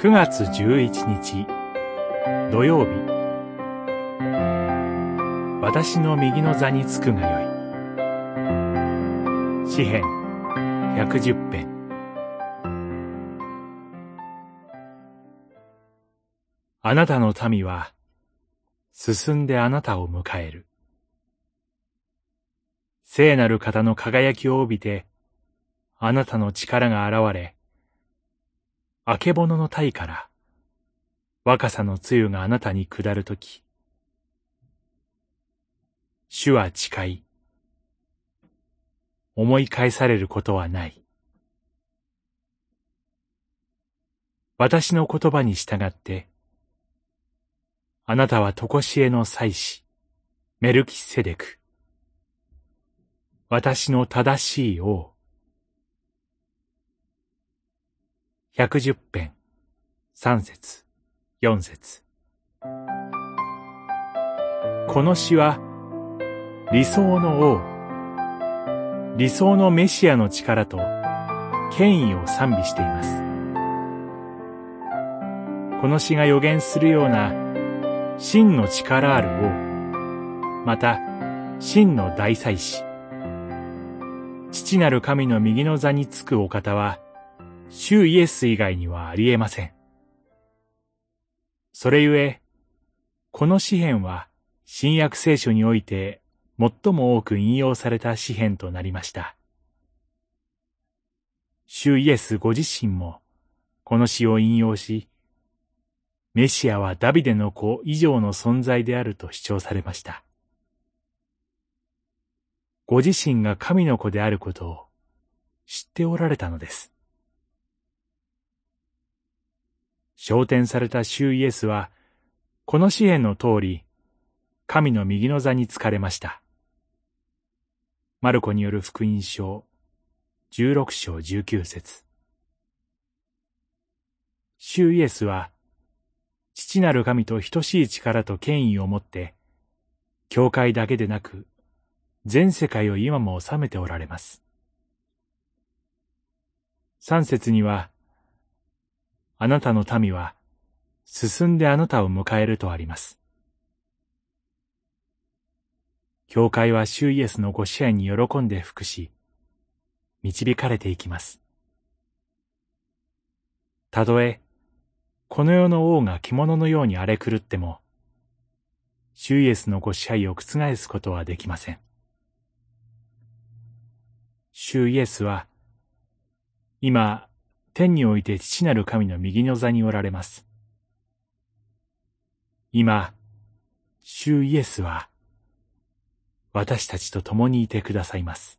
9月11日土曜日。私の右の座につくがよい。詩編110編。あなたの民は進んであなたを迎える。聖なる方の輝きを帯びてあなたの力が現れあけぼのの体から若さの露があなたに下るとき、主は誓い、思い返されることはない。私の言葉に従って、あなたはとこしえの祭司、メルキセデク。私の正しい王。百十編、三節、四節。この詩は、理想の王、理想のメシアの力と権威を賛美しています。この詩が予言するような真の力ある王、また真の大祭司、父なる神の右の座につくお方は、主イエス以外にはありえません。それゆえ、この詩篇は新約聖書において最も多く引用された詩篇となりました。主イエスご自身もこの詩を引用し、メシアはダビデの子以上の存在であると主張されました。ご自身が神の子であることを知っておられたのです。昇天された主イエスは、この詩篇の通り、神の右の座につかれました。マルコによる福音書、十六章十九節主イエスは、父なる神と等しい力と権威をもって、教会だけでなく、全世界を今も治めておられます。三節には、あなたの民は進んであなたを迎えるとあります。教会は主イエスのご支援に喜んで服し、導かれていきます。たとえ、この世の王が獣のように荒れ狂っても、主イエスのご支配を覆すことはできません。主イエスは、今、天において父なる神の右の座におられます。今、主イエスは、私たちと共にいてくださいます。